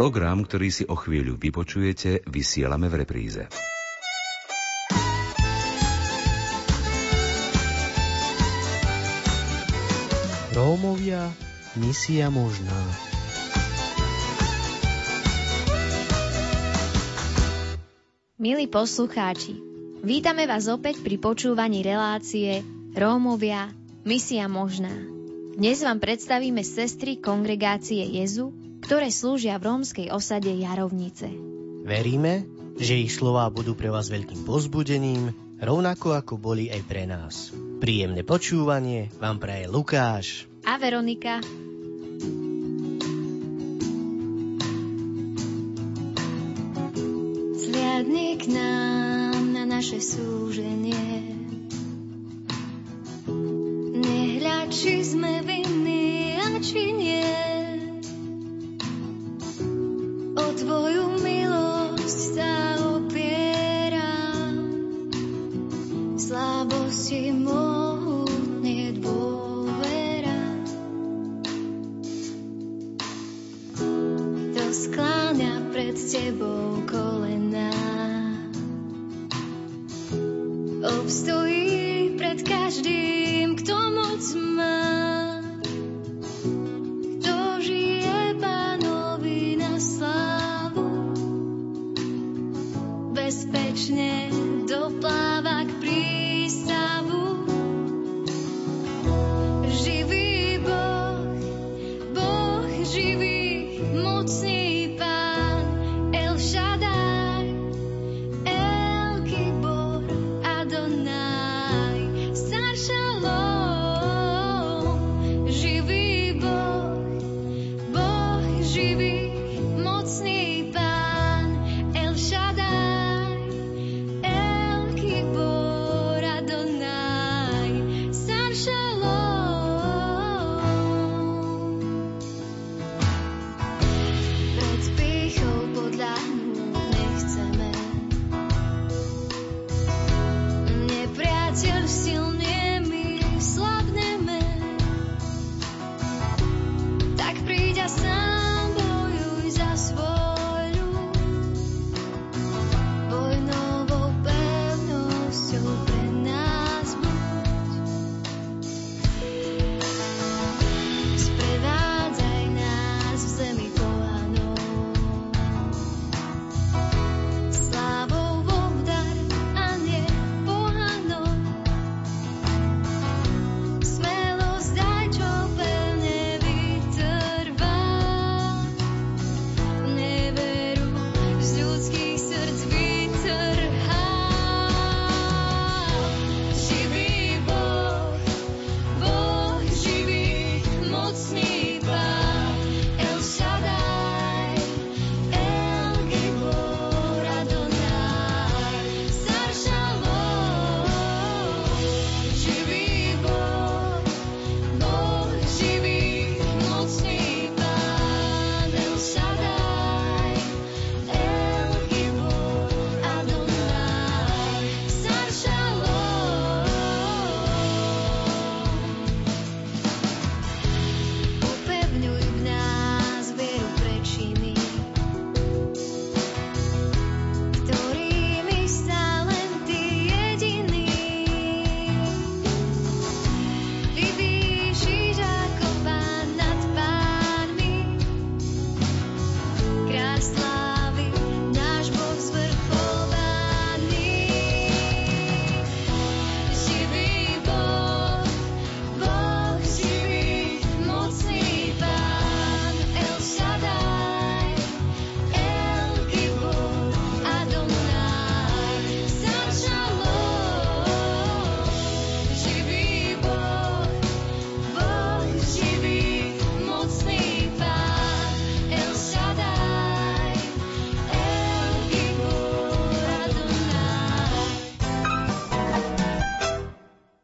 Program, ktorý si o chvíľu vypočujete, vysielame v repríze. Rómovia, misia možná. Milí poslucháči, vítame vás opäť pri počúvaní relácie Rómovia, misia možná. Dnes vám predstavíme sestry kongregácie Jezu, ktoré slúžia v rómskej osade Jarovnice. Veríme, že ich slová budú pre vás veľkým pozbudením, rovnako ako boli aj pre nás. Príjemné počúvanie vám praje Lukáš a Veronika. Sliadni k nám na naše súženie či sme vinní a či nie. Tvoju milosť sa opieram, slabosti mohutne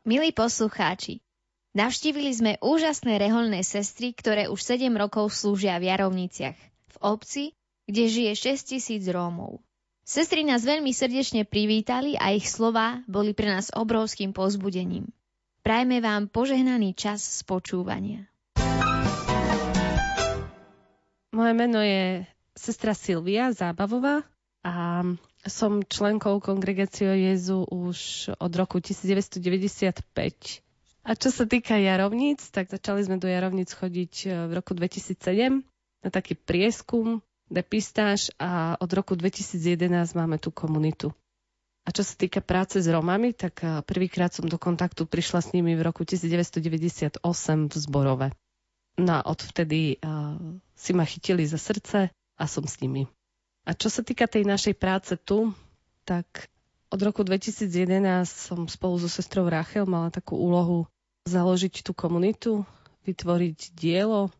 Milí poslucháči, navštívili sme úžasné reholné sestry, ktoré už 7 rokov slúžia v Jarovniciach, v obci, kde žije 6 tisíc Rómov. Sestry nás veľmi srdečne privítali a ich slova boli pre nás obrovským pozbudením. Prajme vám požehnaný čas spočúvania. Moje meno je sestra Silvia Zábavová a som členkou kongregácie Jezu už od roku 1995. A čo sa týka jarovníc, tak začali sme do jarovníc chodiť e, v roku 2007 na taký prieskum, depistáž a od roku 2011 máme tú komunitu. A čo sa týka práce s Romami, tak e, prvýkrát som do kontaktu prišla s nimi v roku 1998 v Zborove. No a odvtedy uh, si ma chytili za srdce a som s nimi. A čo sa týka tej našej práce tu, tak od roku 2011 som spolu so sestrou Rachel mala takú úlohu založiť tú komunitu, vytvoriť dielo,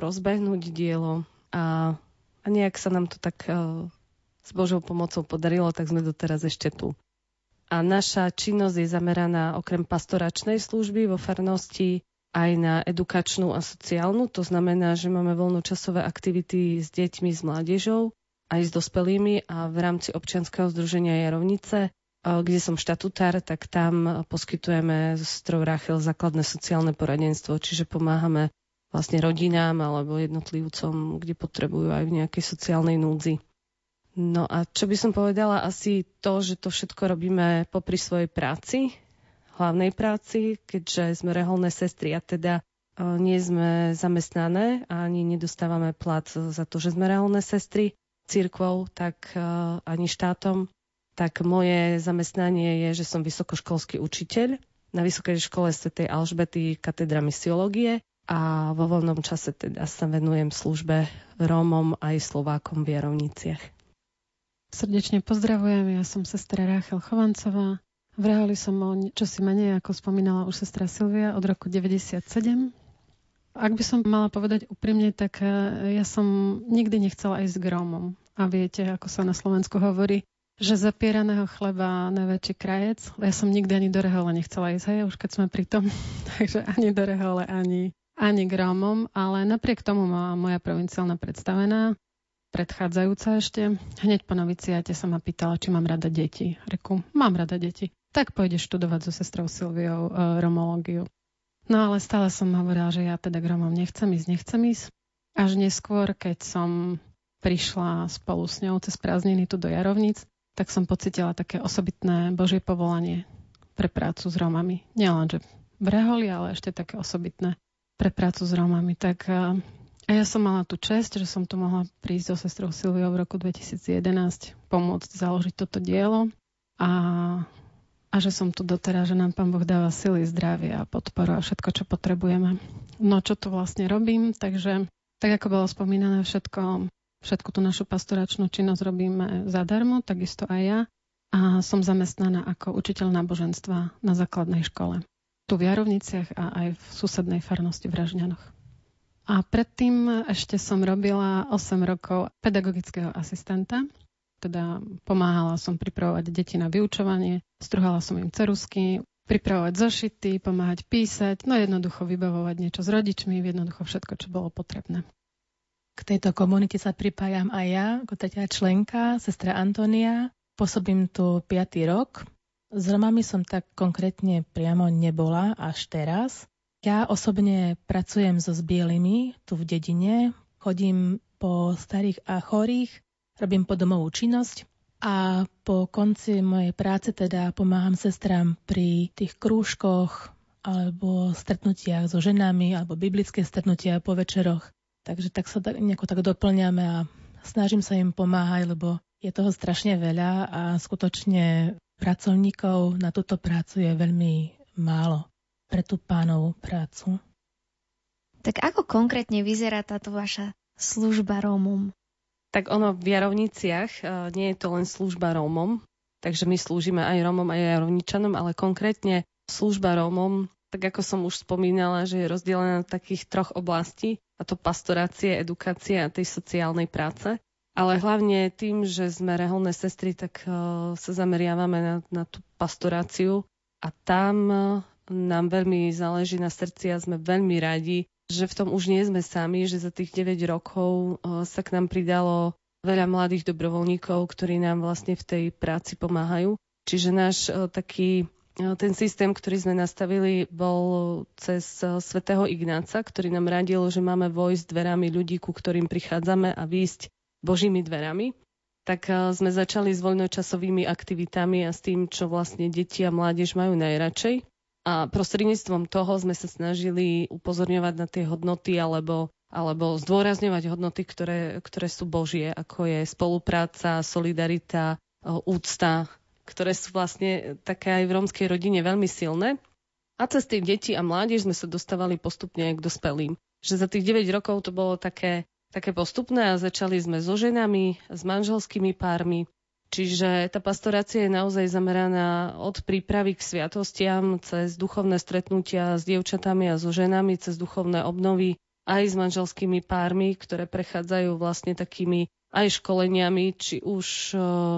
rozbehnúť dielo a, a nejak sa nám to tak uh, s Božou pomocou podarilo, tak sme doteraz ešte tu. A naša činnosť je zameraná okrem pastoračnej služby vo farnosti aj na edukačnú a sociálnu. To znamená, že máme voľnočasové aktivity s deťmi, s mládežou, aj s dospelými a v rámci občianskeho združenia Jarovnice, kde som štatutár, tak tam poskytujeme z Rachel základné sociálne poradenstvo, čiže pomáhame vlastne rodinám alebo jednotlivcom, kde potrebujú aj v nejakej sociálnej núdzi. No a čo by som povedala, asi to, že to všetko robíme popri svojej práci, hlavnej práci, keďže sme reholné sestry a teda e, nie sme zamestnané a ani nedostávame plat za to, že sme reholné sestry církvou, tak e, ani štátom, tak moje zamestnanie je, že som vysokoškolský učiteľ na Vysokej škole Sv. Alžbety katedra misiológie a vo voľnom čase teda sa venujem službe Rómom aj Slovákom v Jarovniciach. Srdečne pozdravujem, ja som sestra Ráchel Chovancová. V Reholi som o čo si menej, ako spomínala už sestra Silvia, od roku 97. Ak by som mala povedať úprimne, tak e, ja som nikdy nechcela ísť s grómom. A viete, ako sa na Slovensku hovorí, že zapieraného chleba najväčší krajec. Ja som nikdy ani do Rehole nechcela ísť, hej, už keď sme pri tom. Takže ani do Rehole, ani, ani grómom. Ale napriek tomu ma moja provinciálna predstavená predchádzajúca ešte, hneď po noviciate sa ma pýtala, či mám rada deti. Reku, mám rada deti. Tak pôjdeš študovať so sestrou Silviou e, romológiu. No ale stále som hovorila, že ja teda k Romom nechcem ísť, nechcem ísť. Až neskôr, keď som prišla spolu s ňou cez prázdniny tu do Jarovnic, tak som pocitila také osobitné Božie povolanie pre prácu s Romami. Nielen, že v Reholi, ale ešte také osobitné pre prácu s Romami. Tak e, a ja som mala tú čest, že som tu mohla prísť so sestrou Silviou v roku 2011, pomôcť založiť toto dielo a, a že som tu doteraz, že nám Pán Boh dáva sily, zdravie a podporu a všetko, čo potrebujeme. No čo tu vlastne robím, takže tak ako bolo spomínané, všetko, všetku tú našu pastoračnú činnosť robíme zadarmo, takisto aj ja. A som zamestnaná ako učiteľ náboženstva na základnej škole. Tu v Jarovniciach a aj v susednej farnosti v Ražňanoch. A predtým ešte som robila 8 rokov pedagogického asistenta, teda pomáhala som pripravovať deti na vyučovanie, struhala som im cerusky, pripravovať zošity, pomáhať písať, no jednoducho vybavovať niečo s rodičmi, jednoducho všetko, čo bolo potrebné. K tejto komunite sa pripájam aj ja, ako tretia členka, sestra Antonia. Pôsobím tu 5. rok. S Romami som tak konkrétne priamo nebola až teraz, ja osobne pracujem so zbielými tu v dedine, chodím po starých a chorých, robím podomovú činnosť a po konci mojej práce teda pomáham sestram pri tých krúžkoch alebo stretnutiach so ženami alebo biblické stretnutia po večeroch. Takže tak sa nejako tak doplňame a snažím sa im pomáhať, lebo je toho strašne veľa a skutočne pracovníkov na túto prácu je veľmi málo pre tú pánovú prácu. Tak ako konkrétne vyzerá táto vaša služba Rómom? Tak ono v Jarovniciach e, nie je to len služba Rómom, takže my slúžime aj Rómom, aj Jarovničanom, ale konkrétne služba Rómom, tak ako som už spomínala, že je rozdelená na takých troch oblastí, a to pastorácie, edukácie a tej sociálnej práce. Ale hlavne tým, že sme reholné sestry, tak uh, sa zameriavame na, na tú pastoráciu a tam uh, nám veľmi záleží na srdci a sme veľmi radi, že v tom už nie sme sami, že za tých 9 rokov eh, sa k nám pridalo veľa mladých dobrovoľníkov, ktorí nám vlastne v tej práci pomáhajú. Čiže náš eh, taký ten systém, ktorý sme nastavili, bol cez svätého Ignáca, ktorý nám radil, že máme vojsť dverami ľudí, ku ktorým prichádzame a výjsť Božími dverami. Tak sme začali s voľnočasovými aktivitami a s tým, čo vlastne deti a mládež majú najradšej. A prostredníctvom toho sme sa snažili upozorňovať na tie hodnoty alebo, alebo zdôrazňovať hodnoty, ktoré, ktoré sú Božie, ako je spolupráca, solidarita, úcta, ktoré sú vlastne také aj v rómskej rodine veľmi silné. A cez tie deti a mládež sme sa dostávali postupne aj k dospelým. Že za tých 9 rokov to bolo také, také postupné a začali sme so ženami, s manželskými pármi, Čiže tá pastorácia je naozaj zameraná od prípravy k sviatostiam, cez duchovné stretnutia s dievčatami a so ženami, cez duchovné obnovy, aj s manželskými pármi, ktoré prechádzajú vlastne takými aj školeniami, či už e,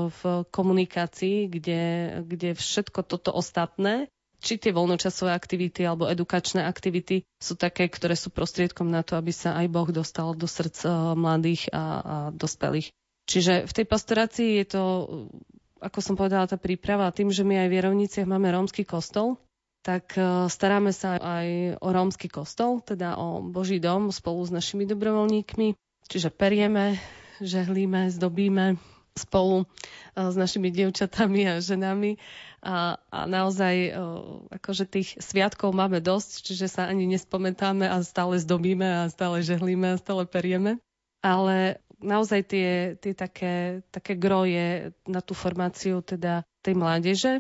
v komunikácii, kde, kde všetko toto ostatné, či tie voľnočasové aktivity alebo edukačné aktivity sú také, ktoré sú prostriedkom na to, aby sa aj Boh dostal do srdc e, mladých a, a dospelých. Čiže v tej pastorácii je to, ako som povedala, tá príprava tým, že my aj v Vierovniciach máme rómsky kostol, tak e, staráme sa aj o rómsky kostol, teda o Boží dom spolu s našimi dobrovoľníkmi. Čiže perieme, žehlíme, zdobíme spolu e, s našimi dievčatami a ženami a, a naozaj akože tých sviatkov máme dosť, čiže sa ani nespomentáme a stále zdobíme a stále žehlíme a stále perieme. Ale naozaj tie, tie také, také groje na tú formáciu teda tej mládeže.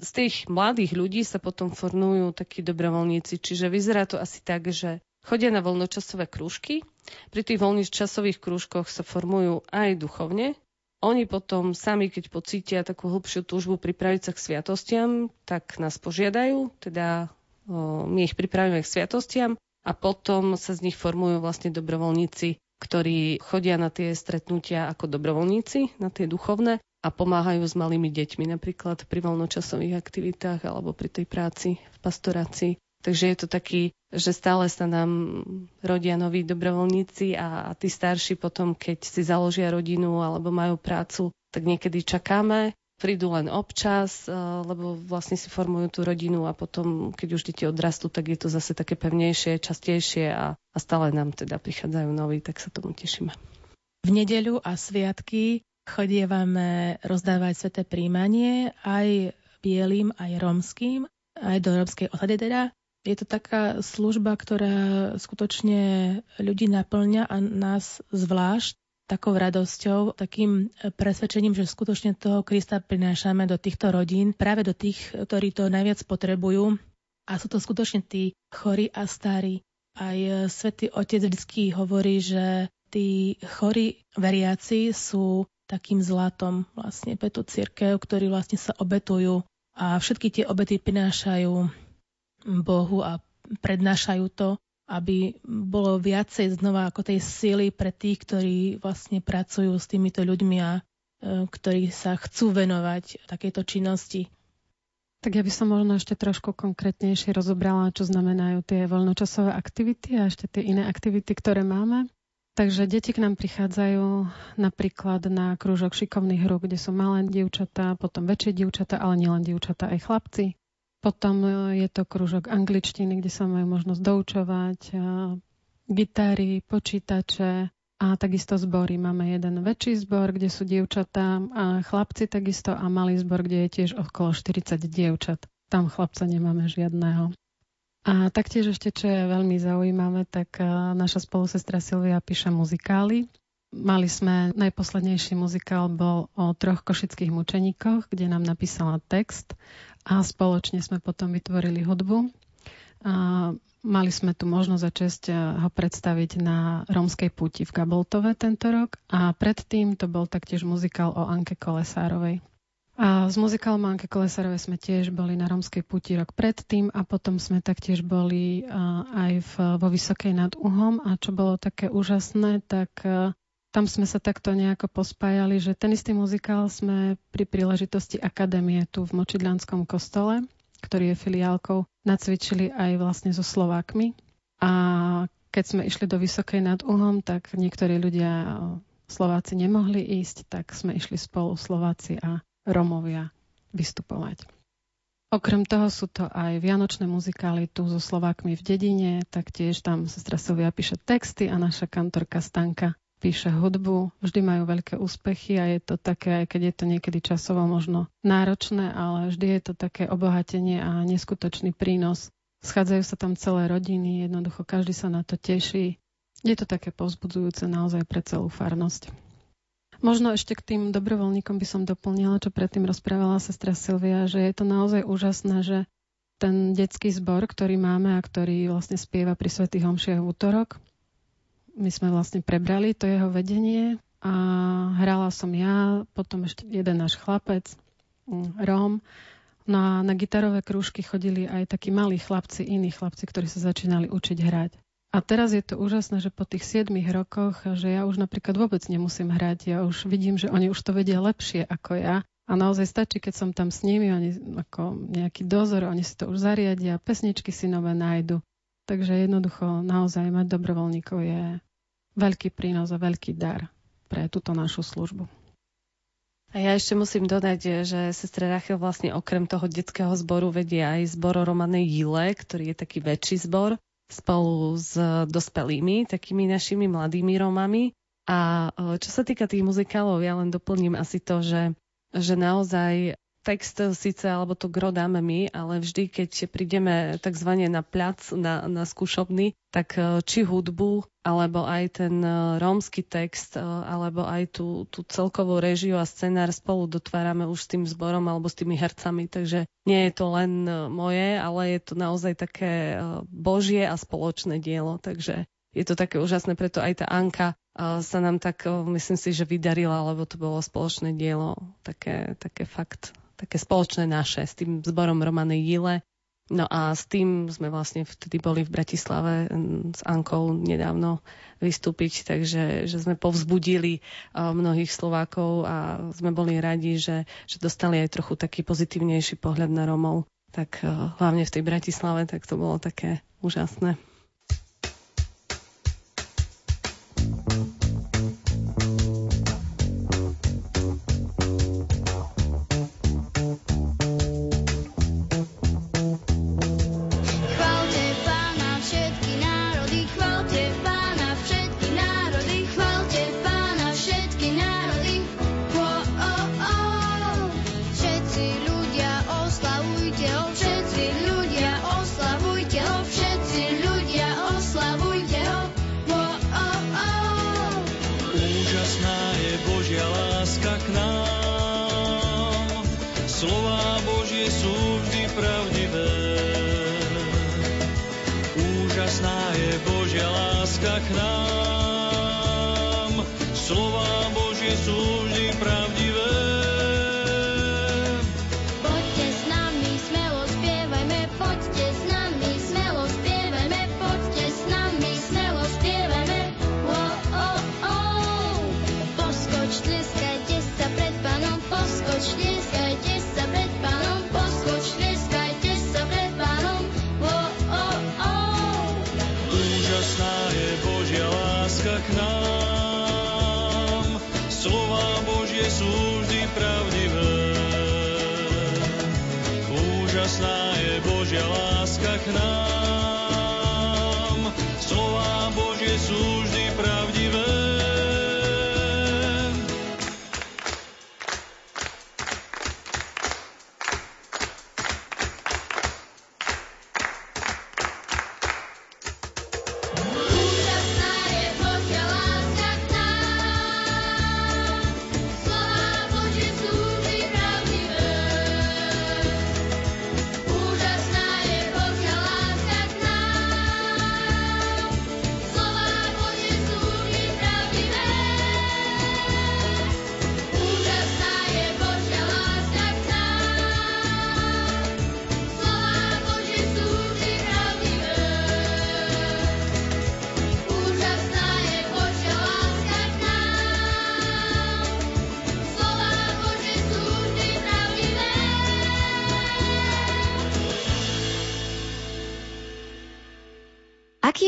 Z tých mladých ľudí sa potom formujú takí dobrovoľníci, čiže vyzerá to asi tak, že chodia na voľnočasové krúžky. Pri tých voľnočasových krúžkoch sa formujú aj duchovne. Oni potom sami, keď pocítia takú hlbšiu túžbu pripraviť sa k sviatostiam, tak nás požiadajú, teda o, my ich pripravíme k sviatostiam a potom sa z nich formujú vlastne dobrovoľníci ktorí chodia na tie stretnutia ako dobrovoľníci, na tie duchovné a pomáhajú s malými deťmi, napríklad pri voľnočasových aktivitách alebo pri tej práci v pastorácii. Takže je to taký, že stále sa nám rodia noví dobrovoľníci a, a tí starší potom, keď si založia rodinu alebo majú prácu, tak niekedy čakáme prídu len občas, eh, lebo vlastne si formujú tú rodinu a potom, keď už deti odrastú, tak je to zase také pevnejšie, častejšie a, a stále nám teda prichádzajú noví, tak sa tomu tešíme. V nedeľu a sviatky chodievame rozdávať sveté príjmanie aj bielým, aj romským, aj do rómskej osady teda. Je to taká služba, ktorá skutočne ľudí naplňa a nás zvlášť takou radosťou, takým e, presvedčením, že skutočne toho Krista prinášame do týchto rodín, práve do tých, ktorí to najviac potrebujú. A sú to skutočne tí chorí a starí. Aj e, svätý Otec vždy hovorí, že tí chorí veriaci sú takým zlatom vlastne pre tú církev, ktorí vlastne sa obetujú a všetky tie obety prinášajú Bohu a prednášajú to aby bolo viacej znova ako tej síly pre tých, ktorí vlastne pracujú s týmito ľuďmi a e, ktorí sa chcú venovať takejto činnosti. Tak ja by som možno ešte trošku konkrétnejšie rozobrala, čo znamenajú tie voľnočasové aktivity a ešte tie iné aktivity, ktoré máme. Takže deti k nám prichádzajú napríklad na krúžok šikovných hru, kde sú malé dievčatá, potom väčšie dievčatá, ale nielen dievčatá, aj chlapci. Potom e, je to kružok angličtiny, kde sa majú možnosť doučovať, gitary, počítače a takisto zbory. Máme jeden väčší zbor, kde sú dievčatá a chlapci takisto a malý zbor, kde je tiež okolo 40 dievčat. Tam chlapca nemáme žiadného. A taktiež ešte, čo je veľmi zaujímavé, tak e, naša spolusestra Silvia píše muzikály. Mali sme, najposlednejší muzikál bol o troch košických mučeníkoch, kde nám napísala text a spoločne sme potom vytvorili hudbu. A mali sme tu možnosť a čest eh, ho predstaviť na Rómskej puti v Gaboltove tento rok a predtým to bol taktiež muzikál o Anke Kolesárovej. A s muzikálom Anke Kolesárovej sme tiež boli na Rómskej puti rok predtým a potom sme taktiež boli eh, aj v, vo Vysokej nad Uhom a čo bolo také úžasné, tak eh, tam sme sa takto nejako pospájali, že ten istý muzikál sme pri príležitosti akadémie tu v Močidľanskom kostole, ktorý je filiálkou, nacvičili aj vlastne so Slovákmi. A keď sme išli do Vysokej nad Uhom, tak niektorí ľudia Slováci nemohli ísť, tak sme išli spolu Slováci a Romovia vystupovať. Okrem toho sú to aj vianočné muzikály tu so Slovákmi v dedine, taktiež tam sestra Silvia píše texty a naša kantorka Stanka píše hudbu. Vždy majú veľké úspechy a je to také, aj keď je to niekedy časovo možno náročné, ale vždy je to také obohatenie a neskutočný prínos. Schádzajú sa tam celé rodiny, jednoducho každý sa na to teší. Je to také povzbudzujúce naozaj pre celú farnosť. Možno ešte k tým dobrovoľníkom by som doplnila, čo predtým rozprávala sestra Silvia, že je to naozaj úžasné, že ten detský zbor, ktorý máme a ktorý vlastne spieva pri Svetých Homšiach v útorok, my sme vlastne prebrali to jeho vedenie a hrala som ja, potom ešte jeden náš chlapec, mm, Róm. Na, na gitarové krúžky chodili aj takí malí chlapci, iní chlapci, ktorí sa začínali učiť hrať. A teraz je to úžasné, že po tých 7 rokoch, že ja už napríklad vôbec nemusím hrať. Ja už vidím, že oni už to vedia lepšie ako ja. A naozaj stačí, keď som tam s nimi, oni ako nejaký dozor, oni si to už zariadia, pesničky si nové nájdu. Takže jednoducho naozaj mať dobrovoľníkov je veľký prínos a veľký dar pre túto našu službu. A ja ešte musím dodať, že sestra Rachel vlastne okrem toho detského zboru vedie aj zbor Romanej Jile, ktorý je taký väčší zbor spolu s dospelými, takými našimi mladými Romami. A e, čo sa týka tých muzikálov, ja len doplním asi to, že, že naozaj text síce, alebo to gro dáme my, ale vždy, keď prídeme tzv. na plac, na, na skúšobný, tak e, či hudbu, alebo aj ten e, rómsky text, e, alebo aj tú, tú celkovú režiu a scenár spolu dotvárame už s tým zborom alebo s tými hercami. Takže nie je to len moje, ale je to naozaj také božie a spoločné dielo. Takže je to také úžasné, preto aj tá Anka sa nám tak, myslím si, že vydarila, lebo to bolo spoločné dielo, také, také fakt také spoločné naše s tým zborom Romany Jile. No a s tým sme vlastne vtedy boli v Bratislave s Ankou nedávno vystúpiť, takže že sme povzbudili mnohých Slovákov a sme boli radi, že, že dostali aj trochu taký pozitívnejší pohľad na Romov. Tak hlavne v tej Bratislave, tak to bolo také úžasné. úžasná je Božia láska k nám.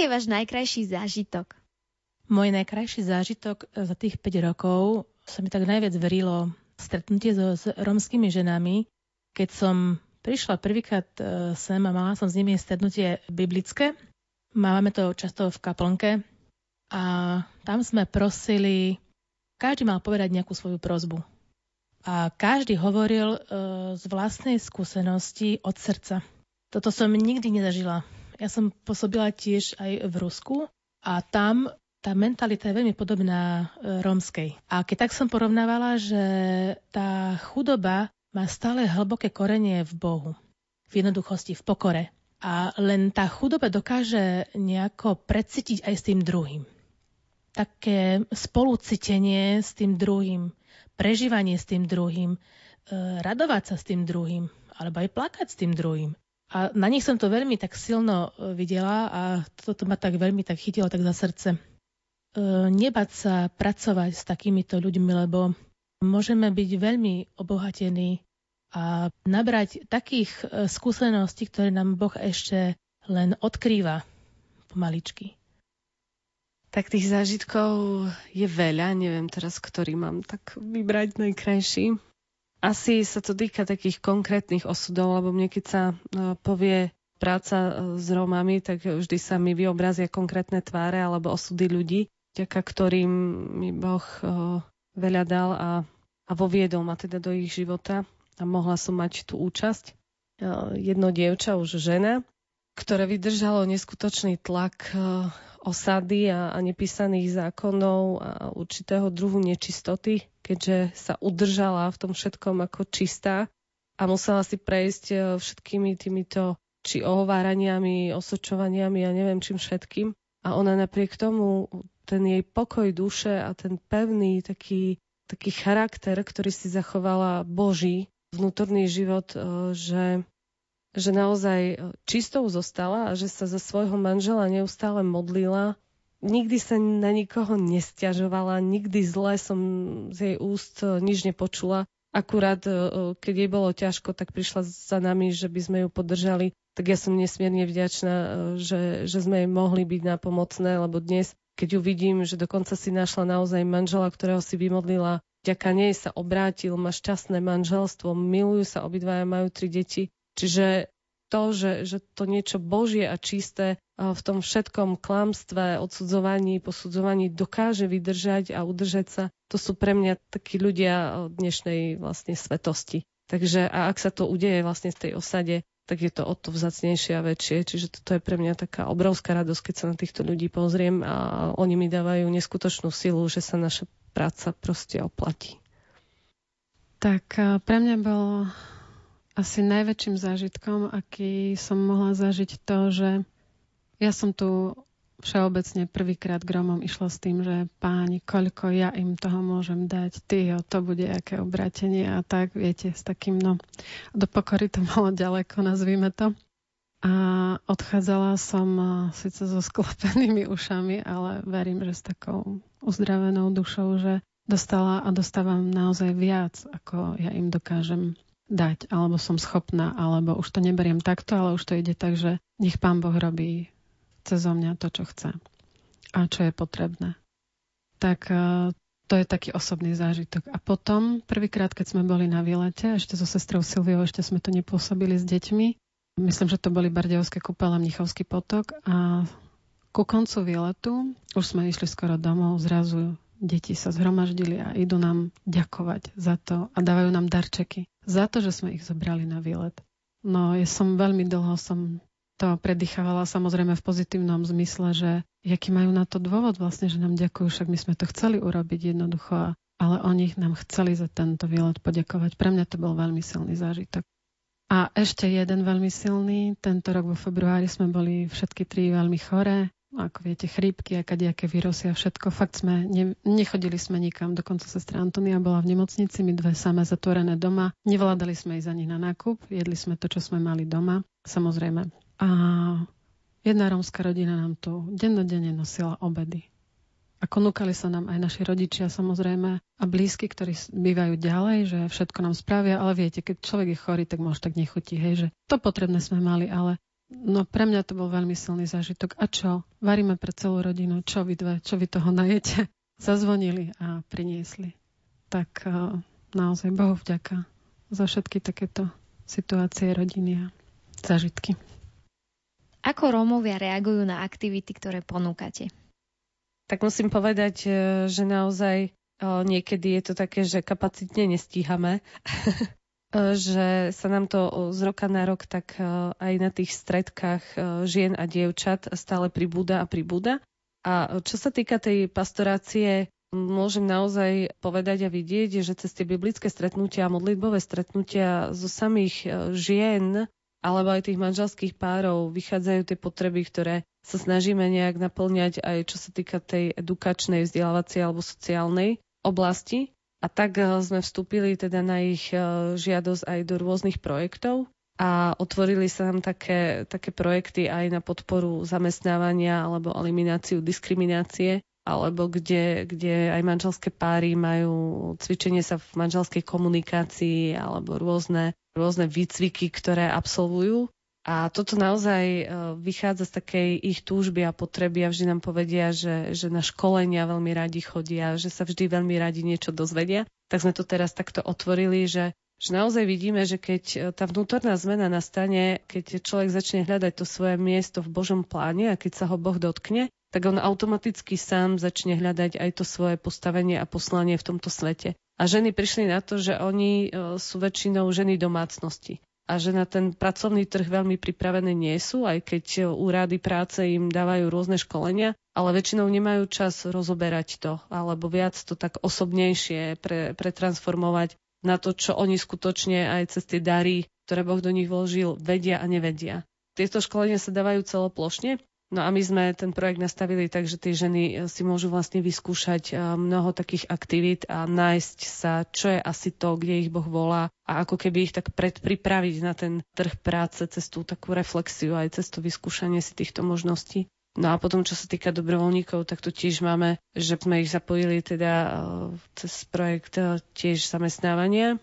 Je váš najkrajší zážitok? Môj najkrajší zážitok za tých 5 rokov sa mi tak najviac verilo stretnutie so, s romskými ženami, keď som prišla prvýkrát e, sem a mala som s nimi stretnutie biblické. Máme to často v kaplnke a tam sme prosili, každý mal povedať nejakú svoju prozbu. A každý hovoril e, z vlastnej skúsenosti od srdca. Toto som nikdy nezažila. Ja som pôsobila tiež aj v Rusku a tam tá mentalita je veľmi podobná e, rómskej. A keď tak som porovnávala, že tá chudoba má stále hlboké korenie v Bohu, v jednoduchosti, v pokore. A len tá chudoba dokáže nejako precítiť aj s tým druhým. Také spolucitenie s tým druhým, prežívanie s tým druhým, e, radovať sa s tým druhým, alebo aj plakať s tým druhým. A na nich som to veľmi tak silno e, videla a toto ma tak veľmi tak chytilo tak za srdce. E, nebať sa pracovať s takýmito ľuďmi, lebo môžeme byť veľmi obohatení a nabrať takých e, skúseností, ktoré nám Boh ešte len odkrýva pomaličky. Tak tých zážitkov je veľa, neviem teraz, ktorý mám tak vybrať najkrajší. Asi sa to týka takých konkrétnych osudov, lebo mne keď sa e, povie práca s Rómami, tak vždy sa mi vyobrazia konkrétne tváre alebo osudy ľudí vďaka ktorým mi Boh veľa dal a, a voviedol ma teda do ich života a mohla som mať tú účasť. Jedno dievča, už žena, ktoré vydržalo neskutočný tlak osady a, a nepísaných zákonov a určitého druhu nečistoty, keďže sa udržala v tom všetkom ako čistá a musela si prejsť všetkými týmito či ohováraniami, osočovaniami a neviem čím všetkým. A ona napriek tomu ten jej pokoj duše a ten pevný taký, taký charakter, ktorý si zachovala Boží vnútorný život, e, že, že naozaj čistou zostala a že sa za svojho manžela neustále modlila. Nikdy sa na nikoho nestiažovala, nikdy zle som z jej úst e, nič nepočula. Akurát, e, keď jej bolo ťažko, tak prišla za nami, že by sme ju podržali. Tak ja som nesmierne vďačná, že, že sme jej mohli byť napomocné, lebo dnes keď ju vidím, že dokonca si našla naozaj manžela, ktorého si vymodlila, vďaka nej sa obrátil, má šťastné manželstvo, milujú sa obidvaja, majú tri deti. Čiže to, že, že to niečo božie a čisté v tom všetkom klamstve, odsudzovaní, posudzovaní dokáže vydržať a udržať sa, to sú pre mňa takí ľudia dnešnej vlastne svetosti. Takže a ak sa to udeje vlastne v tej osade, tak je to o to vzácnejšie a väčšie. Čiže toto je pre mňa taká obrovská radosť, keď sa na týchto ľudí pozriem a oni mi dávajú neskutočnú silu, že sa naša práca proste oplatí. Tak pre mňa bol asi najväčším zážitkom, aký som mohla zažiť to, že ja som tu všeobecne prvýkrát gromom išla s tým, že páni, koľko ja im toho môžem dať, ty, to bude aké obratenie a tak, viete, s takým, no, do pokory to bolo ďaleko, nazvime to. A odchádzala som síce so sklopenými ušami, ale verím, že s takou uzdravenou dušou, že dostala a dostávam naozaj viac, ako ja im dokážem dať, alebo som schopná, alebo už to neberiem takto, ale už to ide tak, že nech Pán Boh robí cezo mňa to, čo chce a čo je potrebné. Tak e, to je taký osobný zážitok. A potom, prvýkrát, keď sme boli na výlete, ešte so sestrou Silviou, ešte sme to nepôsobili s deťmi, myslím, že to boli Bardejovské kúpele, Mnichovský potok a ku koncu výletu, už sme išli skoro domov, zrazu deti sa zhromaždili a idú nám ďakovať za to a dávajú nám darčeky za to, že sme ich zobrali na výlet. No, ja som veľmi dlho som to predýchávala samozrejme v pozitívnom zmysle, že aký majú na to dôvod vlastne, že nám ďakujú, však my sme to chceli urobiť jednoducho, ale oni nám chceli za tento výlet poďakovať. Pre mňa to bol veľmi silný zážitok. A ešte jeden veľmi silný, tento rok vo februári sme boli všetky tri veľmi choré, ako viete, chrípky a kadejaké vírusy a všetko. Fakt sme, ne, nechodili sme nikam, dokonca sestra Antonia bola v nemocnici, my dve samé zatvorené doma. Nevládali sme ísť ani na nákup, jedli sme to, čo sme mali doma. Samozrejme, a jedna rómska rodina nám tu dennodenne nosila obedy. A konúkali sa nám aj naši rodičia samozrejme a blízky, ktorí bývajú ďalej, že všetko nám spravia, ale viete, keď človek je chorý, tak môže tak nechutí, hej, že to potrebné sme mali, ale no pre mňa to bol veľmi silný zážitok. A čo? Varíme pre celú rodinu, čo vy dve, čo vy toho najete? Zazvonili a priniesli. Tak naozaj Bohu vďaka za všetky takéto situácie rodiny a zážitky. Ako Rómovia reagujú na aktivity, ktoré ponúkate? Tak musím povedať, že naozaj niekedy je to také, že kapacitne nestíhame. že sa nám to z roka na rok tak aj na tých stredkách žien a dievčat stále pribúda a pribúda. A čo sa týka tej pastorácie, môžem naozaj povedať a vidieť, že cez tie biblické stretnutia a modlitbové stretnutia zo samých žien alebo aj tých manželských párov vychádzajú tie potreby, ktoré sa snažíme nejak naplňať aj čo sa týka tej edukačnej, vzdelávacej alebo sociálnej oblasti. A tak eh, sme vstúpili teda na ich eh, žiadosť aj do rôznych projektov a otvorili sa nám také, také projekty aj na podporu zamestnávania alebo elimináciu diskriminácie alebo kde, kde aj manželské páry majú cvičenie sa v manželskej komunikácii alebo rôzne, rôzne výcviky, ktoré absolvujú. A toto naozaj e, vychádza z takej ich túžby a potreby a vždy nám povedia, že, že na školenia veľmi radi chodia, že sa vždy veľmi radi niečo dozvedia. Tak sme to teraz takto otvorili, že, že naozaj vidíme, že keď e, tá vnútorná zmena nastane, keď človek začne hľadať to svoje miesto v Božom pláne a keď sa ho Boh dotkne, tak on automaticky sám začne hľadať aj to svoje postavenie a poslanie v tomto svete. A ženy prišli na to, že oni e, sú väčšinou ženy domácnosti a že na ten pracovný trh veľmi pripravené nie sú, aj keď úrady práce im dávajú rôzne školenia, ale väčšinou nemajú čas rozoberať to, alebo viac to tak osobnejšie pre, pretransformovať na to, čo oni skutočne aj cez tie dary, ktoré Boh do nich vložil, vedia a nevedia. Tieto školenia sa dávajú celoplošne No a my sme ten projekt nastavili tak, že tie ženy eh, si môžu vlastne vyskúšať eh, mnoho takých aktivít a nájsť sa, čo je asi to, kde ich Boh volá a ako keby ich tak predpripraviť na ten trh práce cez tú takú reflexiu aj cez to vyskúšanie si týchto možností. No a potom, čo sa týka dobrovoľníkov, tak tu tiež máme, že sme ich zapojili teda eh, cez projekt tiež zamestnávania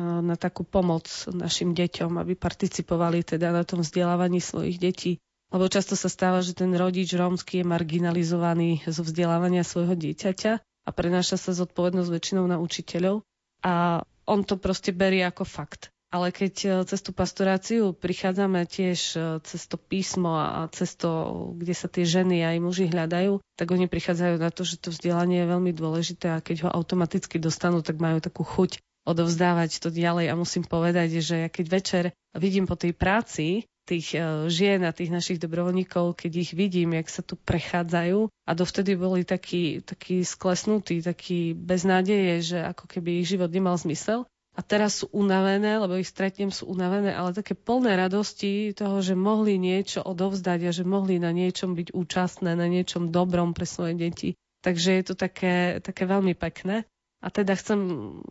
na takú pomoc našim deťom, aby participovali teda na tom vzdelávaní svojich detí lebo často sa stáva, že ten rodič rómsky je marginalizovaný zo vzdelávania svojho dieťaťa a prenáša sa zodpovednosť väčšinou na učiteľov a on to proste berie ako fakt. Ale keď e, cez tú pastoráciu prichádzame tiež e, cez to písmo a cez to, kde sa tie ženy aj muži hľadajú, tak oni prichádzajú na to, že to vzdelanie je veľmi dôležité a keď ho automaticky dostanú, tak majú takú chuť odovzdávať to ďalej a musím povedať, že ja keď večer vidím po tej práci, tých e, žien a tých našich dobrovoľníkov, keď ich vidím, jak sa tu prechádzajú a dovtedy boli takí, takí sklesnutí, takí bez nádeje, že ako keby ich život nemal zmysel. A teraz sú unavené, lebo ich stretnem, sú unavené, ale také plné radosti toho, že mohli niečo odovzdať a že mohli na niečom byť účastné, na niečom dobrom pre svoje deti. Takže je to také, také veľmi pekné. A teda chcem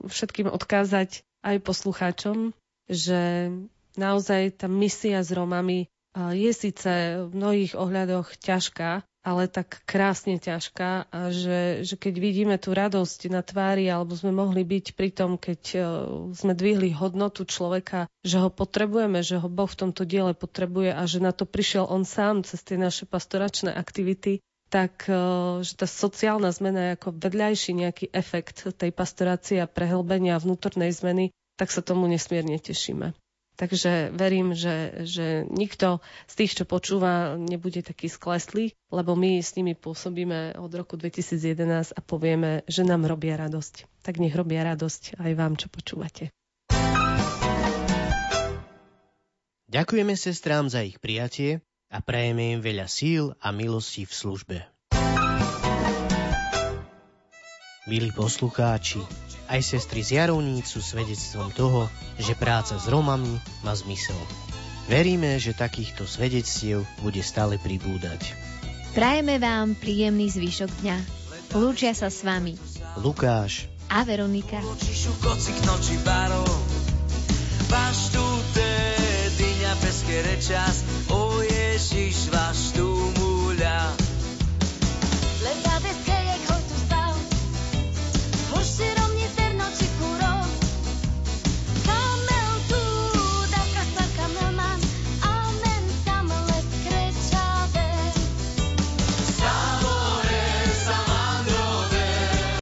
všetkým odkázať aj poslucháčom, že naozaj tá misia s Romami je síce v mnohých ohľadoch ťažká, ale tak krásne ťažká a že, že keď vidíme tú radosť na tvári alebo sme mohli byť pri tom, keď e, sme dvihli hodnotu človeka, že ho potrebujeme, že ho Boh v tomto diele potrebuje a že na to prišiel on sám cez tie naše pastoračné aktivity, tak e, že tá sociálna zmena je ako vedľajší nejaký efekt tej pastorácie a prehlbenia vnútornej zmeny, tak sa tomu nesmierne tešíme. Takže verím, že, že nikto z tých, čo počúva, nebude taký skleslý, lebo my s nimi pôsobíme od roku 2011 a povieme, že nám robia radosť. Tak nech robia radosť aj vám, čo počúvate. Ďakujeme sestrám za ich prijatie a prajeme im veľa síl a milosti v službe. Milí poslucháči, aj sestry z Jarovníc sú svedectvom toho, že práca s Romami má zmysel. Veríme, že takýchto svedectiev bude stále pribúdať. Prajeme vám príjemný zvyšok dňa. Lúčia sa s vami Lukáš a Veronika. Dinja peske rečas